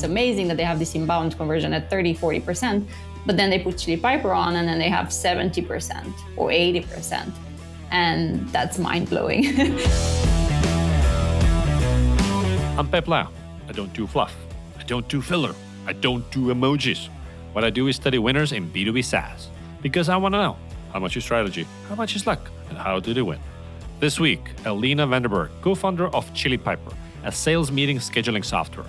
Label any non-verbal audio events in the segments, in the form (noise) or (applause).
it's amazing that they have this inbound conversion at 30, 40%. But then they put Chili Piper on and then they have 70% or 80%. And that's mind blowing. (laughs) I'm Peep Laja. I don't do fluff. I don't do filler. I don't do emojis. What I do is study winners in B2B SaaS because I want to know how much is strategy, how much is luck, and how do they win. This week, Alina Vandenberghe, co founder of Chili Piper, a sales meeting scheduling software.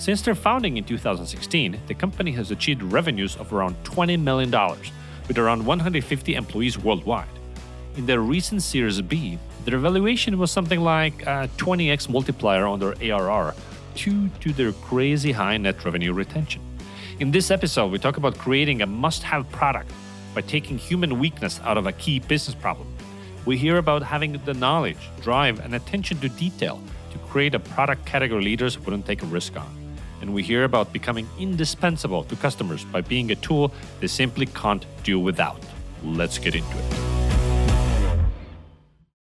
Since their founding in 2016, the company has achieved revenues of around $20 million, with around 150 employees worldwide. In their recent Series B, their valuation was something like a 20x multiplier on their ARR due to their crazy high net revenue retention. In this episode, we talk about creating a must have product by taking human weakness out of a key business problem. We hear about having the knowledge, drive, and attention to detail to create a product category leaders wouldn't take a risk on. And we hear about becoming indispensable to customers by being a tool they simply can't do without. Let's get into it.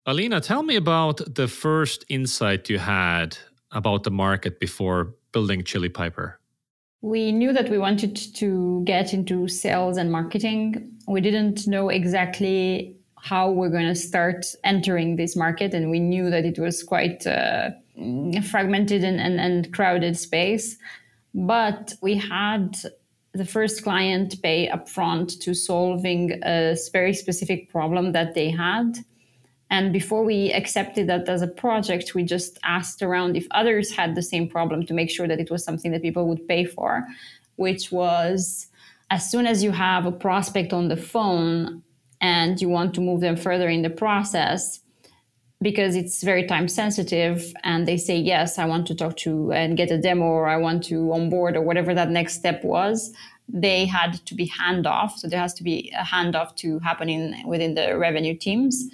Alina, tell me about the first insight you had about the market before building Chili Piper. We knew that we wanted to get into sales and marketing. We didn't know exactly how we're going to start entering this market, and we knew that it was quite uh, fragmented and, and, and crowded space. But we had the first client pay upfront to solving a very specific problem that they had. And before we accepted that as a project, we just asked around if others had the same problem to make sure that it was something that people would pay for, which was as soon as you have a prospect on the phone and you want to move them further in the process, because it's very time sensitive and they say yes i want to talk to and get a demo or i want to onboard or whatever that next step was they had to be handoff so there has to be a handoff to happen in within the revenue teams.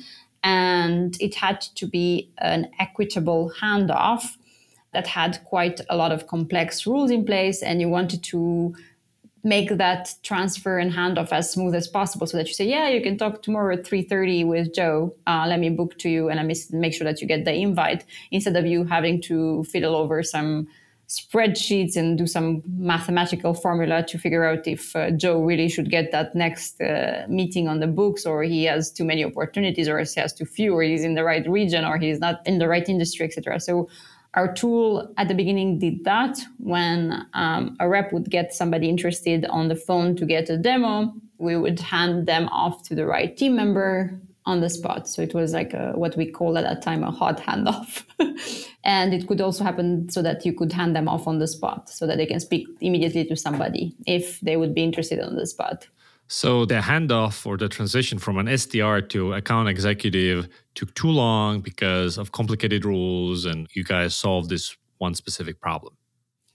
And it had to be an equitable handoff that had quite a lot of complex rules in place and you wanted to make that transfer and handoff as smooth as possible so that you say yeah you can talk tomorrow at 3.30 with joe. Uh, let me book to you and let me make sure that you get the invite instead of you having to fiddle over some spreadsheets and do some mathematical formula to figure out if uh, joe really should get that next uh, meeting on the books or he has too many opportunities or he has too few or he's in the right region or he's not in the right industry etc so our tool at the beginning did that when um, a rep would get somebody interested on the phone to get a demo, we would hand them off to the right team member on the spot. So it was like a, what we call at that time a hot handoff. (laughs) and it could also happen so that you could hand them off on the spot so that they can speak immediately to somebody if they would be interested on the spot. So the handoff or the transition from an SDR to account executive took too long because of complicated rules, and you guys solved this one specific problem.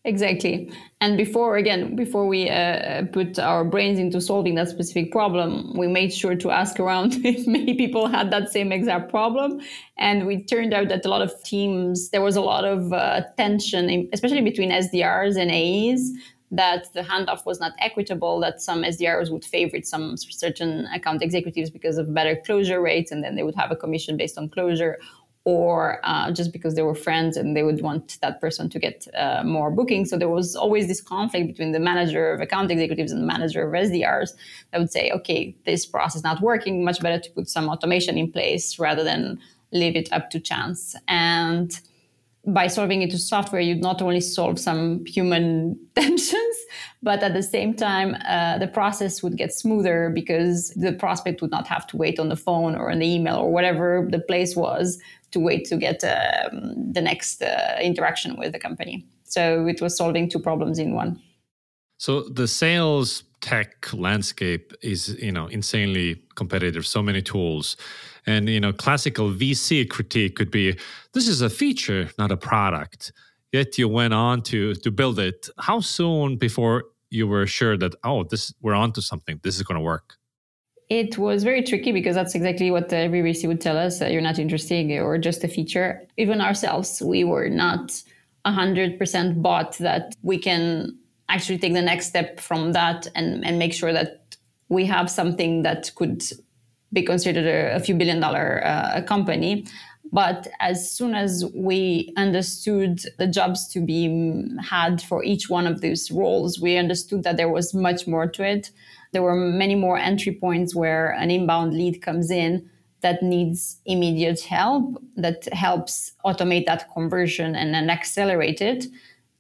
Exactly. And before, again, before we uh, put our brains into solving that specific problem, we made sure to ask around (laughs) if many people had that same exact problem. And we turned out that a lot of teams, there was a lot of uh, tension, especially between SDRs and AEs, that the handoff was not equitable, that some SDRs would favorite some certain account executives because of better closure rates, and then they would have a commission based on closure, or uh, just because they were friends and they would want that person to get uh, more bookings. So there was always this conflict between the manager of account executives and the manager of SDRs that would say, okay, this process not working, much better to put some automation in place rather than leave it up to chance. And by solving it to software, you'd not only solve some human (laughs) tensions, but at the same time, uh, the process would get smoother because the prospect would not have to wait on the phone or on the email or whatever the place was to wait to get um, the next uh, interaction with the company. So it was solving two problems in one. So the sales tech landscape is, you know, insanely competitive. So many tools. And you know, classical VC critique could be this is a feature, not a product. Yet you went on to to build it. How soon before you were sure that oh, this we're onto something. This is going to work. It was very tricky because that's exactly what every VC would tell us: that you're not interesting or just a feature. Even ourselves, we were not hundred percent bought that we can actually take the next step from that and and make sure that we have something that could be considered a, a few billion dollar uh, company. But as soon as we understood the jobs to be had for each one of these roles, we understood that there was much more to it. There were many more entry points where an inbound lead comes in that needs immediate help, that helps automate that conversion and then accelerate it.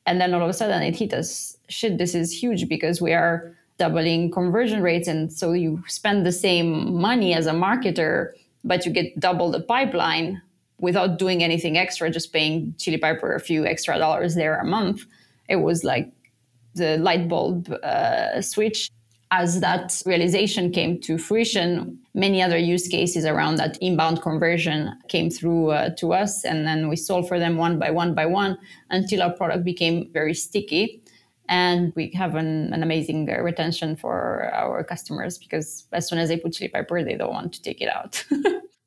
And then all of a sudden it hit us shit, this is huge because we are doubling conversion rates. And so you spend the same money as a marketer, but you get double the pipeline without doing anything extra, just paying Chili Piper a few extra dollars there a month. It was like the light bulb uh, switch. As that realization came to fruition, many other use cases around that inbound conversion came through uh, to us, and then we solved for them one by one by one until our product became very sticky. And we have an, an amazing uh, retention for our customers because as soon as they put Chili Piper they don't want to take it out. (laughs)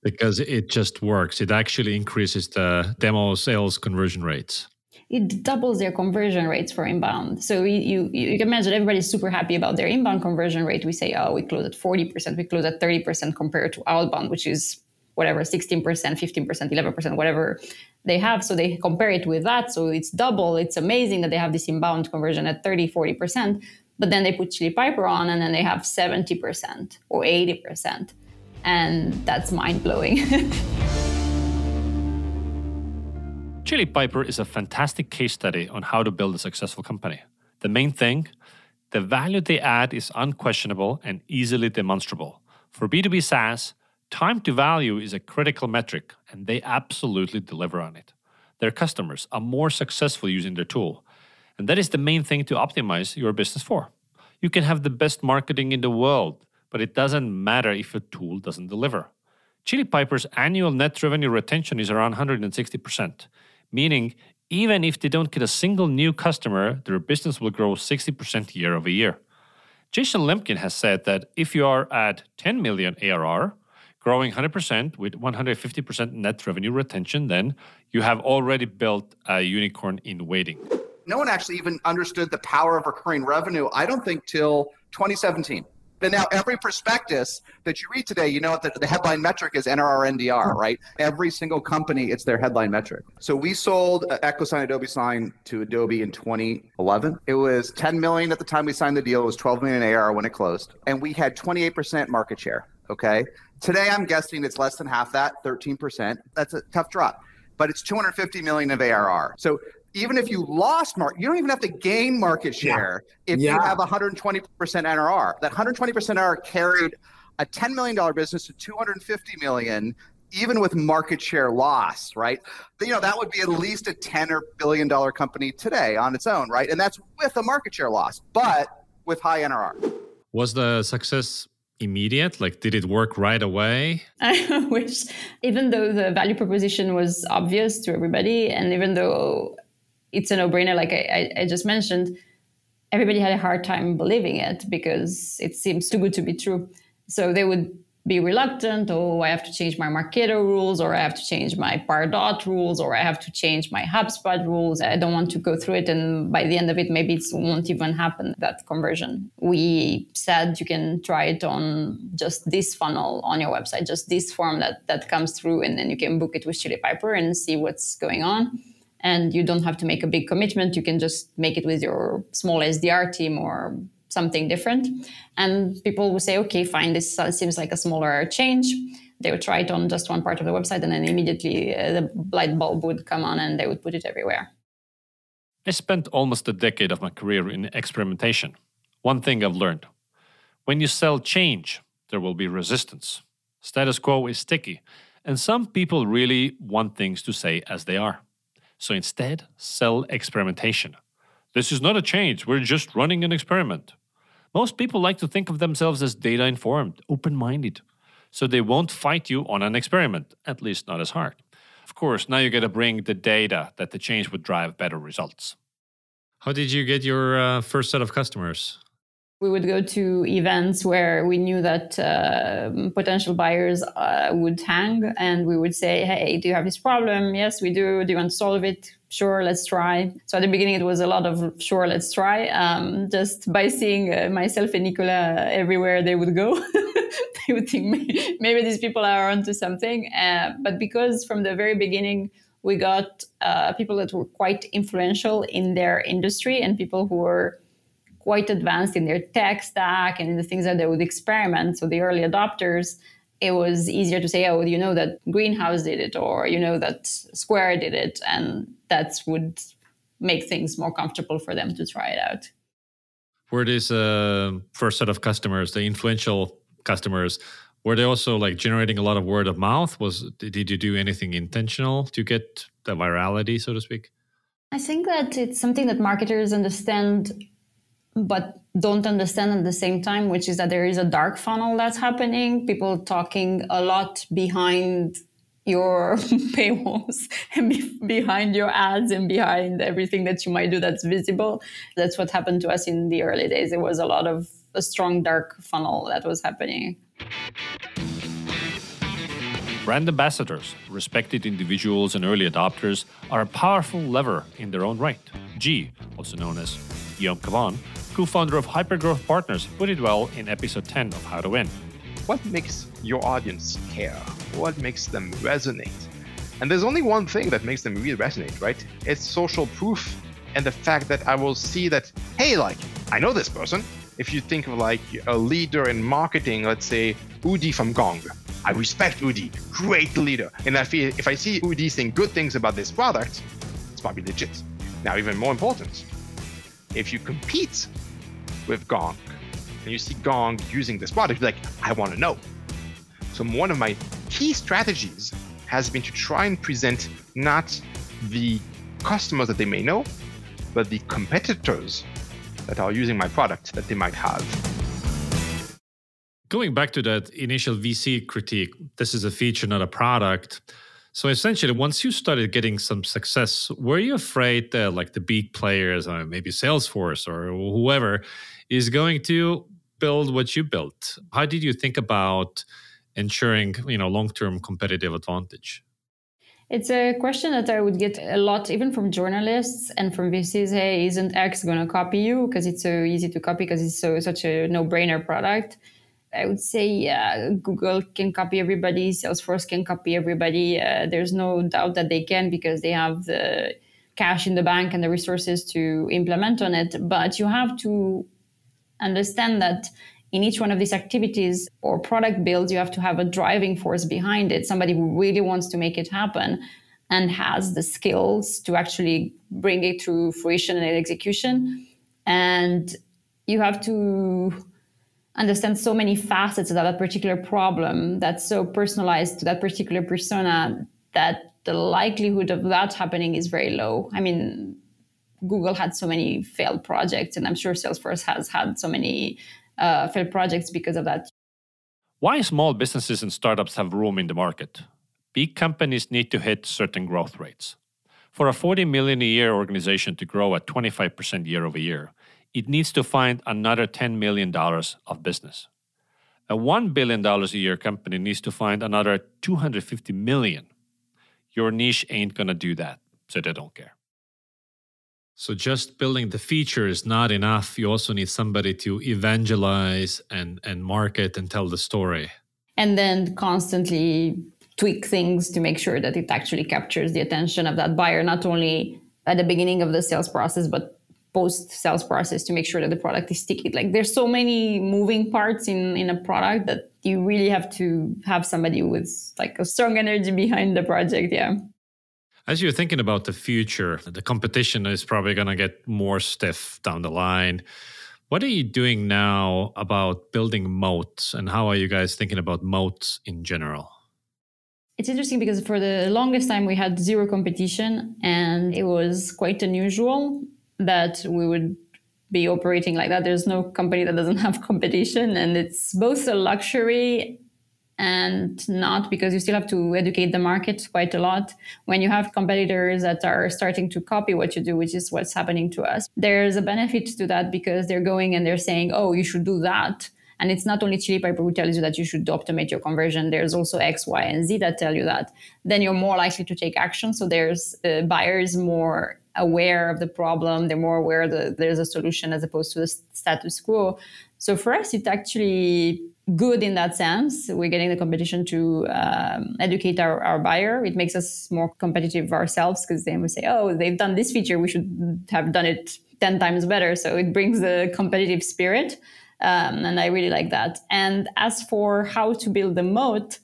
Because it just works. It actually increases the demo sales conversion rates it doubles their conversion rates for inbound. So you, you, you can imagine everybody's super happy about their inbound conversion rate. We say oh we close at 40% we close at 30% compared to outbound which is whatever 16% 15% 11% whatever they have. So they compare it with that. So it's double. It's amazing that they have this inbound conversion at 30 40% but then they put chili piper on and then they have 70% or 80% and that's mind-blowing (laughs) chili piper is a fantastic case study on how to build a successful company the main thing the value they add is unquestionable and easily demonstrable for b2b saas Time to value is a critical metric, and they absolutely deliver on it. Their customers are more successful using their tool, and that is the main thing to optimize your business for. You can have the best marketing in the world, but it doesn't matter if a tool doesn't deliver. Chili Piper's annual net revenue retention is around 160%, meaning even if they don't get a single new customer, their business will grow 60% year over year. Jason Lemkin has said that if you are at 10 million ARR, growing 100% with 150% net revenue retention, then you have already built a unicorn in waiting. No one actually even understood the power of recurring revenue, I don't think, till 2017. And now every prospectus that you read today, you know that the headline metric is NRR NDR, right? Every single company, it's their headline metric. So we sold uh, EchoSign Adobe Sign to Adobe in 2011. It was 10 million at the time we signed the deal. It was 12 million AR when it closed, and we had 28% market share. Okay. Today, I'm guessing it's less than half that, 13%. That's a tough drop, but it's 250 million of ARR. So even if you lost market, you don't even have to gain market share yeah. if yeah. you have 120% NRR. That 120% NRR carried a $10 million business to 250 million even with market share loss, right? You know, that would be at least a 10 or billion dollar company today on its own, right? And that's with a market share loss, but with high NRR. Was the success immediate? Like, did it work right away? (laughs) I wish, even though the value proposition was obvious to everybody, and even though it's a no brainer, like I, I, just mentioned, everybody had a hard time believing it because it seems too good to be true. So they would be reluctant, oh, I have to change my Marketo rules, or I have to change my Pardot rules, or I have to change my HubSpot rules. I don't want to go through it. And by the end of it, maybe it won't even happen, that conversion. We said you can try it on just this funnel on your website, just this form that, that comes through, and then you can book it with Chili Piper and see what's going on. And you don't have to make a big commitment. You can just make it with your small SDR team or something different. And people will say, okay, fine, this seems like a smaller change. They would try it on just one part of the website, and then immediately uh, the light bulb would come on and they would put it everywhere. I spent almost a decade of my career in experimentation. One thing I've learned when you sell change, there will be resistance. Status quo is sticky, and some people really want things to stay as they are. So instead, sell experimentation. This is not a change, we're just running an experiment. Most people like to think of themselves as data informed, open minded. So they won't fight you on an experiment, at least not as hard. Of course, now you got to bring the data that the change would drive better results. How did you get your uh, first set of customers? We would go to events where we knew that uh, potential buyers uh, would hang, and we would say, Hey, do you have this problem? Yes, we do. Do you want to solve it? Sure, let's try. So at the beginning, it was a lot of sure, let's try. Um, just by seeing uh, myself and Nicola everywhere they would go, (laughs) they would think maybe, maybe, these people are onto something. Uh, but because from the very beginning, we got uh, people that were quite influential in their industry and people who were quite advanced in their tech stack and in the things that they would experiment. So the early adopters, it was easier to say, oh, you know that Greenhouse did it, or you know that Square did it, and that would make things more comfortable for them to try it out. Were these uh, first set of customers, the influential customers, were they also like generating a lot of word of mouth? Was did you do anything intentional to get the virality, so to speak? I think that it's something that marketers understand but don't understand at the same time, which is that there is a dark funnel that's happening. People talking a lot behind your (laughs) paywalls and be- behind your ads and behind everything that you might do that's visible. That's what happened to us in the early days. It was a lot of a strong dark funnel that was happening. Brand ambassadors, respected individuals and early adopters, are a powerful lever in their own right. G, also known as Guillaume Cabane, co-founder of Hypergrowth Partners, put it well in episode 10 of How to Win. What makes your audience care? What makes them resonate? And there's only one thing that makes them really resonate, right? It's social proof and the fact that I will see that, hey, like, I know this person. If you think of like a leader in marketing, let's say Udi from Gong, I respect Udi, great leader. And I feel if I see Udi saying good things about this product, it's probably legit. Now, even more important, if you compete with Gong, and you see Gong using this product, you're like, I want to know. So one of my key strategies has been to try and present not the customers that they may know, but the competitors that are using my product that they might have. Going back to that initial VC critique, this is a feature, not a product. So essentially, once you started getting some success, were you afraid that like the big players, uh, maybe Salesforce or whoever, is going to build what you built. How did you think about ensuring, you know, long-term competitive advantage? It's a question that I would get a lot, even from journalists and from VCs. Hey, isn't X going to copy you? Because it's so easy to copy because it's so such a no-brainer product. I would say yeah, Google can copy everybody, Salesforce can copy everybody. Uh, there's no doubt that they can because they have the cash in the bank and the resources to implement on it. But you have to understand that in each one of these activities or product builds, you have to have a driving force behind it, somebody who really wants to make it happen and has the skills to actually bring it to fruition and execution. And you have to understand so many facets of that particular problem that's so personalized to that particular persona that the likelihood of that happening is very low. I mean, Google had so many failed projects, and I'm sure Salesforce has had so many uh, failed projects because of that. Why small businesses and startups have room in the market? Big companies need to hit certain growth rates. For a 40 million a year organization to grow at 25% year over year, it needs to find another $10 million of business. A $1 billion a year company needs to find another 250 million. Your niche ain't gonna do that, so they don't care. So just building the feature is not enough. You also need somebody to evangelize and and market and tell the story. And then constantly tweak things to make sure that it actually captures the attention of that buyer, not only at the beginning of the sales process, but post sales process to make sure that the product is sticky. Like there's so many moving parts in in a product that you really have to have somebody with like a strong energy behind the project. Yeah. As you're thinking about the future, the competition is probably going to get more stiff down the line. What are you doing now about building moats, and how are you guys thinking about moats in general? It's interesting because for the longest time we had zero competition, and it was quite unusual that we would be operating like that. There's no company that doesn't have competition, and it's both a luxury and not because you still have to educate the market quite a lot. When you have competitors that are starting to copy what you do, which is what's happening to us, there's a benefit to that because they're going and they're saying, oh, you should do that. And it's not only Chili Piper who tells you that you should optimize your conversion. There's also X, Y, and Z that tell you that. Then you're more likely to take action. So there's uh, buyers more aware of the problem. They're more aware that there's a solution as opposed to the status quo. So for us, it's actually good in that sense. We're getting the competition to um, educate our, our buyer. It makes us more competitive ourselves because then we say, oh, they've done this feature. We should have done it 10 times better. So it brings the competitive spirit. Um, and I really like that. And as for how to build the moat,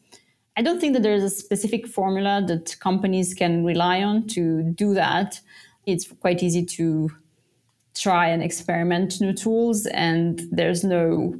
I don't think that there's a specific formula that companies can rely on to do that. It's quite easy to try and experiment new tools, and there's no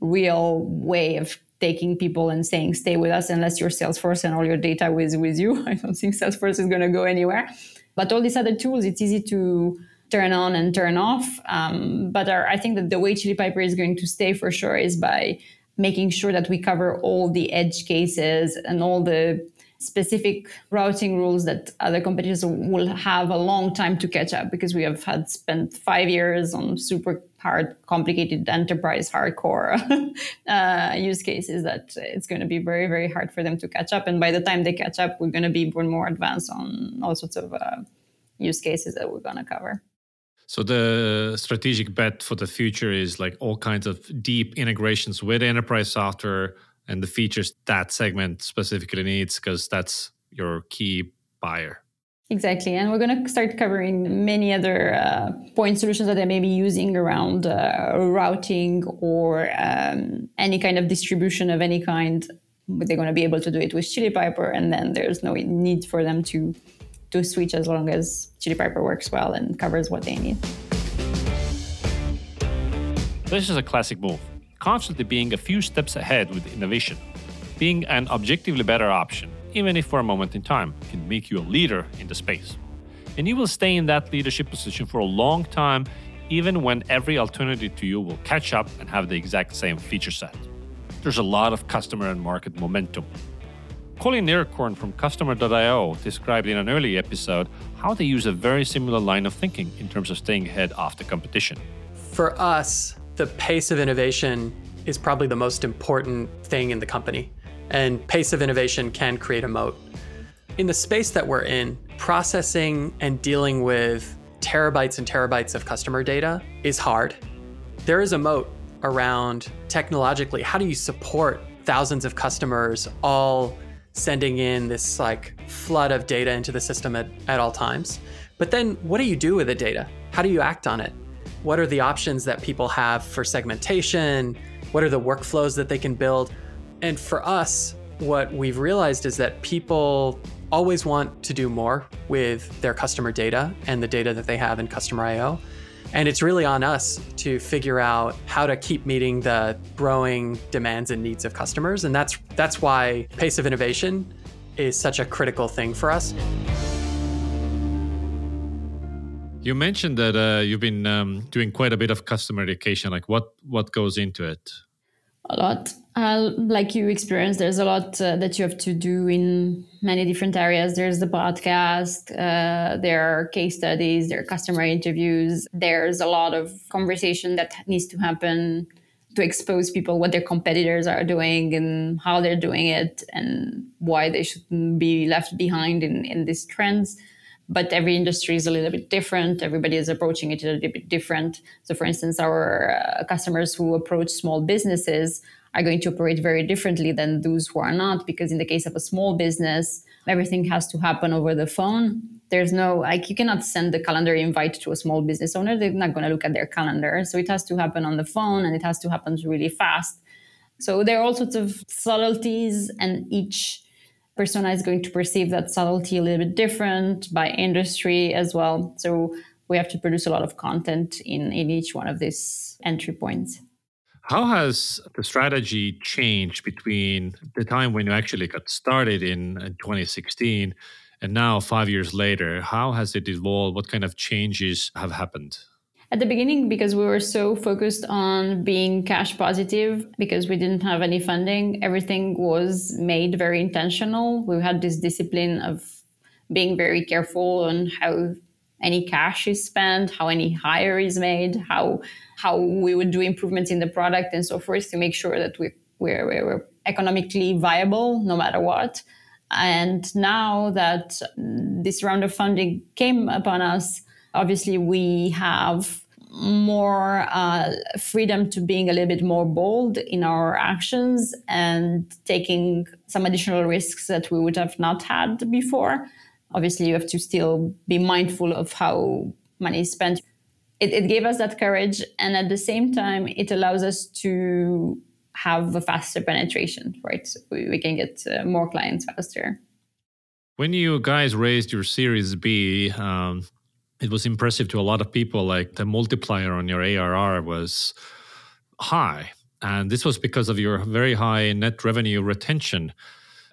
real way of taking people and saying stay with us unless your salesforce and all your data is with you. (laughs) I don't think salesforce is going to go anywhere. But all these other tools it's easy to turn on and turn off um, but our, i think that the way chili piper is going to stay for sure is by making sure that we cover all the edge cases and all the specific routing rules that other competitors will have a long time to catch up because we have had spent five years on super hard, complicated enterprise hardcore (laughs) uh, use cases that it's going to be very, very hard for them to catch up. And by the time they catch up, we're going to be more advanced on all sorts of uh, use cases that we're going to cover. So the strategic bet for the future is like all kinds of deep integrations with enterprise software and the features that segment specifically needs because that's your key buyer. Exactly. And we're going to start covering many other uh, point solutions that they may be using around uh, routing or um, any kind of distribution of any kind. But they're going to be able to do it with Chili Piper, and then there's no need for them to to switch as long as Chili Piper works well and covers what they need. This is a classic move constantly being a few steps ahead with innovation. Being an objectively better option, even if for a moment in time, can make you a leader in the space. And you will stay in that leadership position for a long time, even when every alternative to you will catch up and have the exact same feature set. There's a lot of customer and market momentum. Colin Nederkoorn from Customer.io described in an early episode how they use a very similar line of thinking in terms of staying ahead of the competition. For us, the pace of innovation is probably the most important thing in the company. And pace of innovation can create a moat. In the space that we're in, processing and dealing with terabytes and terabytes of customer data is hard. There is a moat around technologically how do you support thousands of customers all sending in this like flood of data into the system at, at all times but then what do you do with the data how do you act on it what are the options that people have for segmentation? What are the workflows that they can build? And for us, what we've realized is that people always want to do more with their customer data and the data that they have in Customer IO. And it's really on us to figure out how to keep meeting the growing demands and needs of customers. And that's that's why pace of innovation is such a critical thing for us. You mentioned that uh, you've been um, doing quite a bit of customer education. Like, what what goes into it? A lot. Uh, like you experienced, there's a lot uh, that you have to do in many different areas. There's the podcast, uh, there are case studies, there are customer interviews. There's a lot of conversation that needs to happen to expose people what their competitors are doing and how they're doing it and why they shouldn't be left behind in, in these trends but every industry is a little bit different. Everybody is approaching it a little bit different. So, for instance, our uh, customers who approach small businesses are going to operate very differently than those who are not, because in the case of a small business, everything has to happen over the phone. There's no, like, you cannot send the calendar invite to a small business owner. They're not going to look at their calendar. So, it has to happen on the phone and it has to happen really fast. So, there are all sorts of subtleties, and each persona is going to perceive that subtlety a little bit different by industry as well. So we have to produce a lot of content in, in each one of these entry points. How has the strategy changed between the time when you actually got started in 2016 and now, five years later? How has it evolved? What kind of changes have happened? At the beginning, because we were so focused on being cash positive, because we didn't have any funding, everything was made very intentional. We had this discipline of being very careful on how any cash is spent, how any hire is made, how how we would do improvements in the product and so forth to make sure that we we're, we're economically viable no matter what. And now that this round of funding came upon us, obviously we have more uh, freedom to being a little bit more bold in our actions and taking some additional risks that we would have not had before. Obviously, you have to still be mindful of how money is spent. It, it gave us that courage, and at the same time, it allows us to have a faster penetration, right? So we, we can get uh, more clients faster. When you guys raised your Series B, um, it was impressive to a lot of people. Like the multiplier on your ARR was high. And this was because of your very high net revenue retention.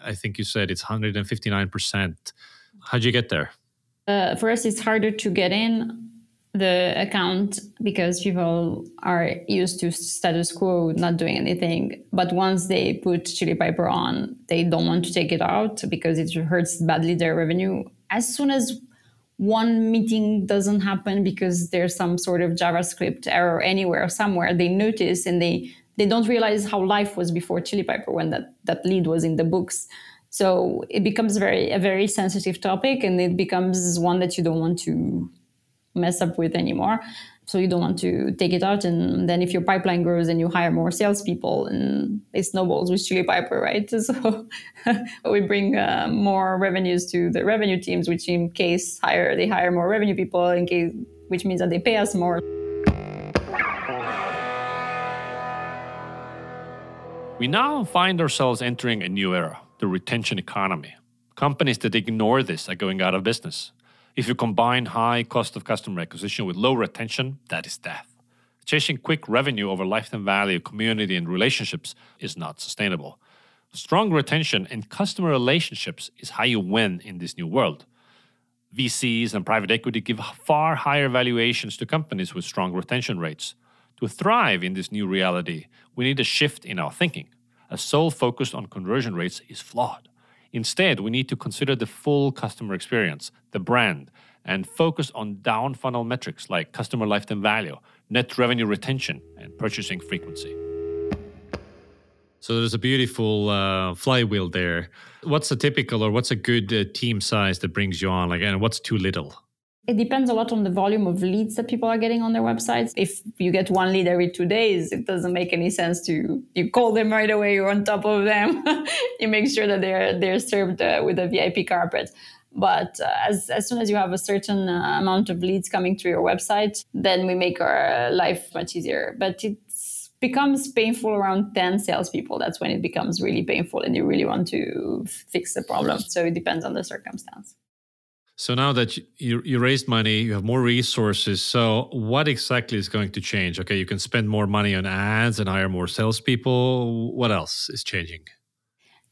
I think you said it's 159%. How'd you get there? Uh, for us, it's harder to get in the account because people are used to status quo, not doing anything. But once they put Chili Piper on, they don't want to take it out because it hurts badly their revenue. As soon as one meeting doesn't happen because there's some sort of JavaScript error anywhere, or somewhere, they notice and they they don't realize how life was before Chili Piper when that, that lead was in the books. So it becomes very a very sensitive topic and it becomes one that you don't want to mess up with anymore. So you don't want to take it out. And then if your pipeline grows and you hire more salespeople, and it snowballs with Chili Piper, right? (laughs) So we bring uh, more revenues to the revenue teams, which in case hire they hire more revenue people, in case which means that they pay us more. We now find ourselves entering a new era, the retention economy. Companies that ignore this are going out of business. If you combine high cost of customer acquisition with low retention, that is death. Chasing quick revenue over lifetime value, community, and relationships is not sustainable. Strong retention and customer relationships is how you win in this new world. VCs and private equity give far higher valuations to companies with strong retention rates. To thrive in this new reality, we need a shift in our thinking. A sole focus on conversion rates is flawed. Instead, we need to consider the full customer experience, the brand, and focus on down funnel metrics like customer lifetime value, net revenue retention, and purchasing frequency. So there's a beautiful uh, flywheel there. What's a typical or what's a good uh, team size that brings you on? Like, and what's too little? It depends a lot on the volume of leads that people are getting on their websites. If you get one lead every two days, it doesn't make any sense to you call them right away. You're on top of them. (laughs) you make sure that they're they're served uh, with a VIP carpet. But uh, as, as soon as you have a certain uh, amount of leads coming through your website, then we make our life much easier. But it becomes painful around 10 salespeople. That's when it becomes really painful and you really want to fix the problem. So it depends on the circumstance. So now that you, you raised money, you have more resources. So what exactly is going to change? Okay, you can spend more money on ads and hire more salespeople. What else is changing?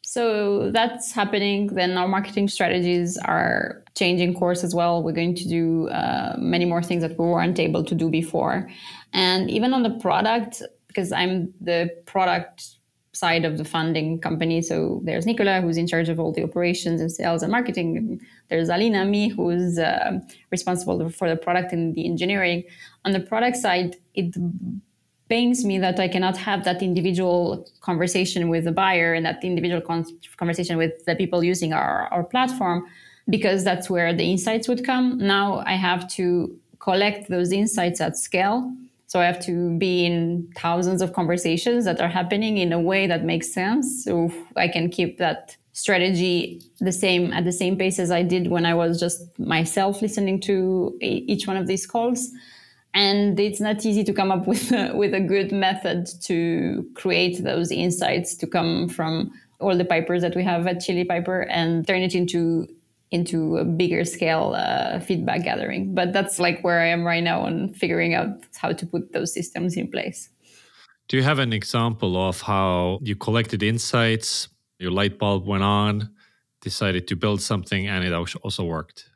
So that's happening. Then our marketing strategies are changing course as well. We're going to do uh, many more things that we weren't able to do before. And even on the product, because I'm the product side of the funding company. So there's Nicola, who's in charge of all the operations and sales and marketing. There's Alina, me, who's uh, responsible for the product and the engineering. On the product side, it pains me that I cannot have that individual conversation with the buyer and that individual con- conversation with the people using our, our platform because that's where the insights would come. Now I have to collect those insights at scale so I have to be in thousands of conversations that are happening in a way that makes sense. So I can keep that strategy the same at the same pace as I did when I was just myself listening to each one of these calls. And it's not easy to come up (laughs) with a, with a good method to create those insights to come from all the pipers that we have at Chili Piper and turn it into into a bigger scale uh, feedback gathering. But that's like where I am right now on figuring out how to put those systems in place. Do you have an example of how you collected insights, your light bulb went on, decided to build something, and it also worked?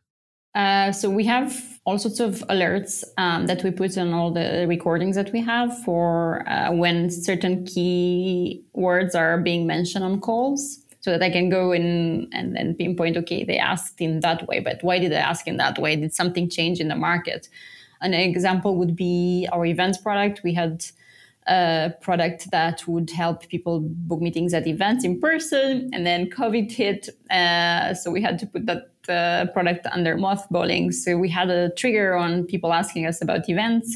Uh, so we have all sorts of alerts um, that we put on all the recordings that we have for uh, when certain key words are being mentioned on calls so that I can go in and then pinpoint, okay, they asked in that way, but why did they ask in that way? Did something change in the market? An example would be our events product. We had a product that would help people book meetings at events in person, and then COVID hit, uh, so we had to put that uh, product under mothballing. So we had a trigger on people asking us about events,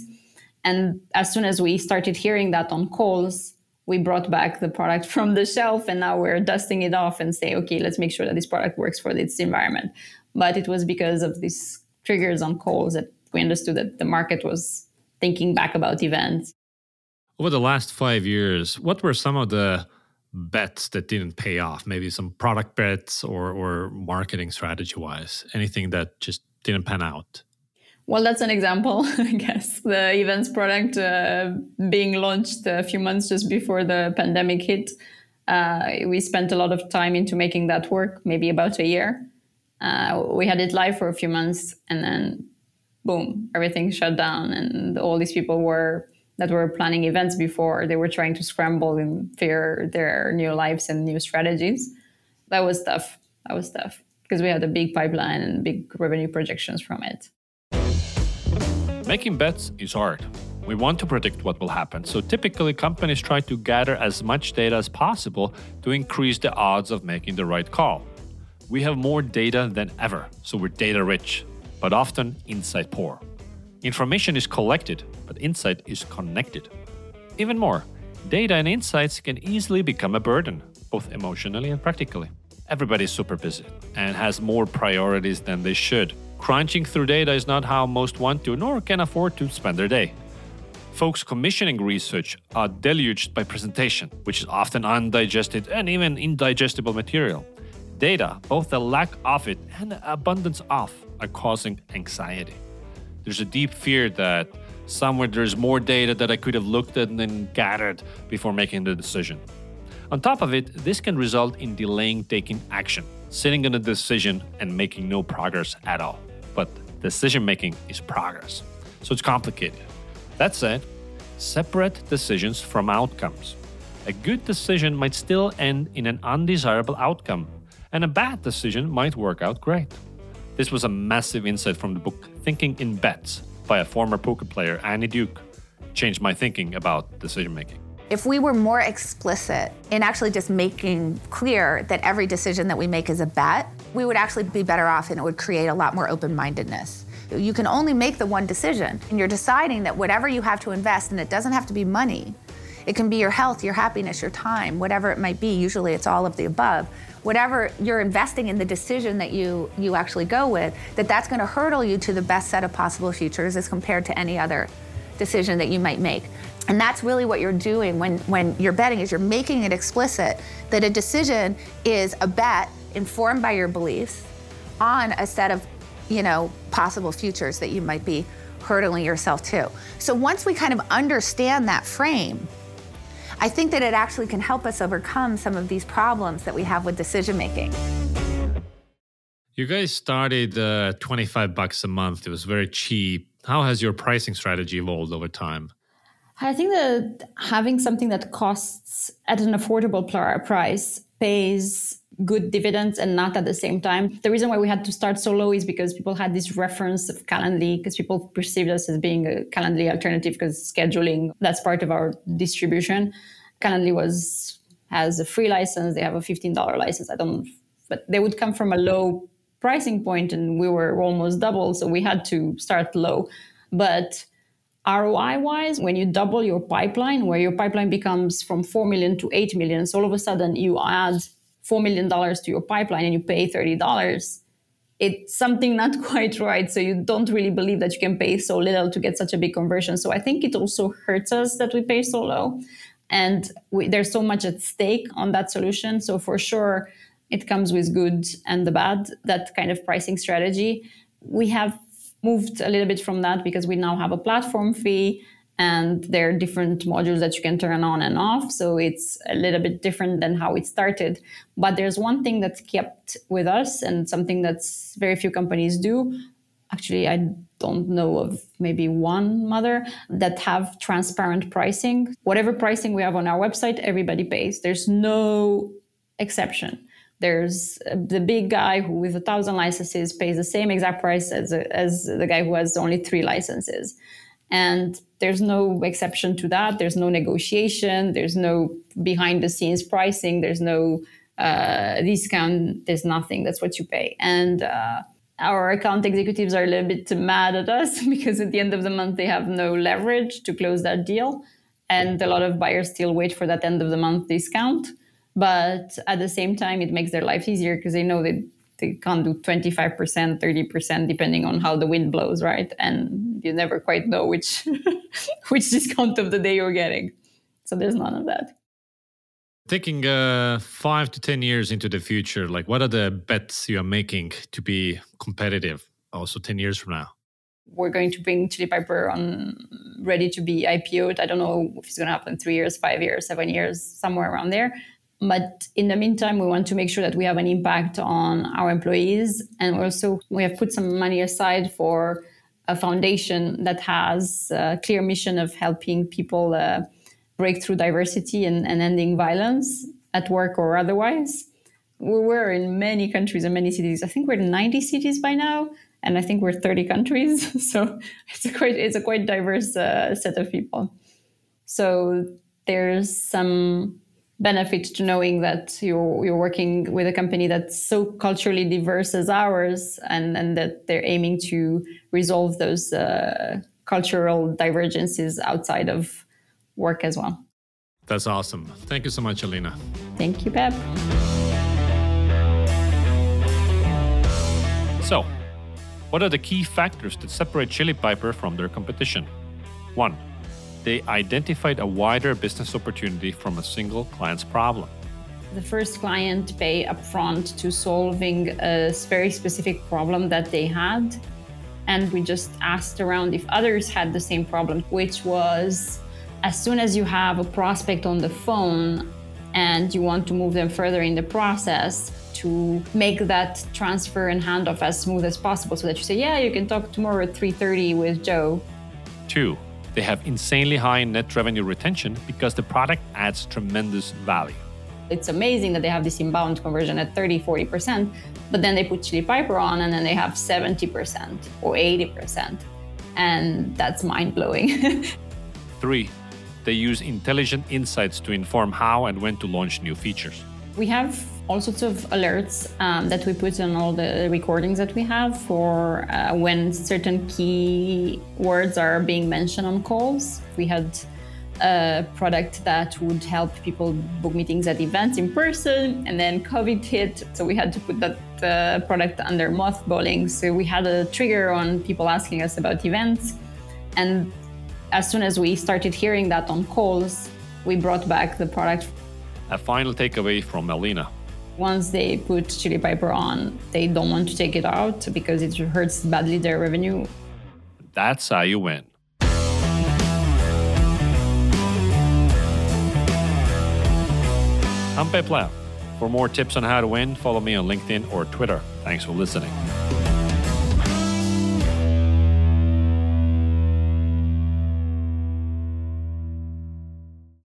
and as soon as we started hearing that on calls, we brought back the product (laughs) from the shelf, and now we're dusting it off and say, okay, let's make sure that this product works for this environment. But it was because of these triggers on calls that we understood that the market was thinking back about events. Over the last five years, what were some of the bets that didn't pay off? Maybe some product bets or, or marketing strategy wise, anything that just didn't pan out? Well, that's an example, (laughs) I guess. The events product uh, being launched a few months just before the pandemic hit. Uh, we spent a lot of time into making that work, maybe about a year. Uh, we had it live for a few months and then boom, everything shut down, and all these people were that were planning events before they were trying to scramble and figure their new lives and new strategies. That was tough. That was tough because we had a big pipeline and big revenue projections from it. Making bets is hard. We want to predict what will happen, so typically companies try to gather as much data as possible to increase the odds of making the right call. We have more data than ever, so we're data rich but often insight poor. Information is collected, but insight is connected. Even more, data and insights can easily become a burden, both emotionally and practically. Everybody's super busy and has more priorities than they should. Crunching through data is not how most want to nor can afford to spend their day. Folks commissioning research are deluged by presentation, which is often undigested and even indigestible material. Data, both the lack of it and the abundance of, are causing anxiety. There's a deep fear that somewhere there's more data that I could have looked at and then gathered before making the decision. On top of it, this can result in delaying taking action, sitting on a decision and making no progress at all. Decision making is progress, so it's complicated. That said, separate decisions from outcomes. A good decision might still end in an undesirable outcome, and a bad decision might work out great. This was a massive insight from the book Thinking in Bets by a former poker player, Annie Duke. Changed my thinking about decision making. If we were more explicit in actually just making clear that every decision that we make is a bet, we would actually be better off and it would create a lot more open mindedness. You can only make the one decision, and you're deciding that whatever you have to invest, and it doesn't have to be money, it can be your health, your happiness, your time, whatever it might be. Usually it's all of the above whatever you're investing in the decision that you you actually go with that that's going to hurdle you to the best set of possible futures as compared to any other decision that you might make and that's really what you're doing when when you're betting is you're making it explicit that a decision is a bet informed by your beliefs on a set of you know possible futures that you might be hurdling yourself to so once we kind of understand that frame I think that it actually can help us overcome some of these problems that we have with decision making. You guys started uh, 25 bucks a month. It was very cheap. How has your pricing strategy evolved over time? I think that having something that costs at an affordable price pays good dividends and not at the same time. The reason why we had to start so low is because people had this reference of Calendly, because people perceived us as being a Calendly alternative because scheduling, that's part of our distribution. Calendly was has a free license, they have a $15 license. I don't but they would come from a low pricing point and we were almost double, so we had to start low. But ROI wise, when you double your pipeline, where your pipeline becomes from 4 million to 8 million, so all of a sudden you add $4 million to your pipeline and you pay $30, it's something not (laughs) quite right. So you don't really believe that you can pay so little to get such a big conversion. So I think it also hurts us that we pay so low. And we, there's so much at stake on that solution. So for sure, it comes with good and the bad, that kind of pricing strategy. We have moved a little bit from that because we now have a platform fee and there are different modules that you can turn on and off. So it's a little bit different than how it started. But there's one thing that's kept with us and something that's very few companies do. actually i don't know of maybe one mother that have transparent pricing whatever pricing we have on our website everybody pays there's no exception there's uh, the big guy who with a thousand licenses pays the same exact price as, as the guy who has only three licenses. And there's no exception to that. There's no negotiation. There's no behind the scenes pricing. There's no uh, discount. There's nothing. That's what you pay. And uh, our account executives are a little bit mad at us (laughs) because at the end of the month they have no leverage to close that deal. And a lot of buyers still wait for that end of the month discount but at the same time it makes their life easier because they know that they can't do 25% 30% depending on how the wind blows right and you never quite know which (laughs) which discount of the day you're getting so there's none of that Taking uh, five to 10 years into the future, like what are the bets you are making to be competitive also 10 years from now? We're going to bring Chili Piper on ready to be IPO'd. I don't know if it's going to happen three years, five years, seven years, somewhere around there. But in the meantime, we want to make sure that we have an impact on our employees. And also, we have put some money aside for a foundation that has a clear mission of helping people. Uh, break through diversity and, and ending violence at work or otherwise. We were in many countries and many cities. I think we're in 90 cities by now, and I think we're 30 countries. (laughs) So it's a quite it's a quite diverse uh, set of people. So there's some benefit to knowing that you're you're working with a company that's so culturally diverse as ours, and and that they're aiming to resolve those uh, cultural divergences outside of work as well. That's awesome. Thank you so much, Alina. Thank you, Peep. So, what are the key factors that separate Chili Piper from their competition? One, they identified a wider business opportunity from a single client's problem. The first client pay upfront to solving a very specific problem that they had. And we just asked around if others had the same problem, which was as soon as you have a prospect on the phone and you want to move them further in the process to make that transfer and handoff as smooth as possible so that you say yeah you can talk tomorrow at 3.30 with joe two they have insanely high net revenue retention because the product adds tremendous value it's amazing that they have this inbound conversion at 30 40% but then they put chili piper on and then they have 70% or 80% and that's mind-blowing (laughs) three they use intelligent insights to inform how and when to launch new features. We have all sorts of alerts um, that we put on all the recordings that we have for uh, when certain key words are being mentioned on calls. We had a product that would help people book meetings at events in person, and then COVID hit, so we had to put that uh, product under mothballing. So we had a trigger on people asking us about events, and as soon as we started hearing that on calls, we brought back the product. A final takeaway from Alina. Once they put Chili Piper on, they don't want to take it out because it hurts badly their revenue. That's how you win. I'm Peep Laja. For more tips on how to win, follow me on LinkedIn or Twitter. Thanks for listening.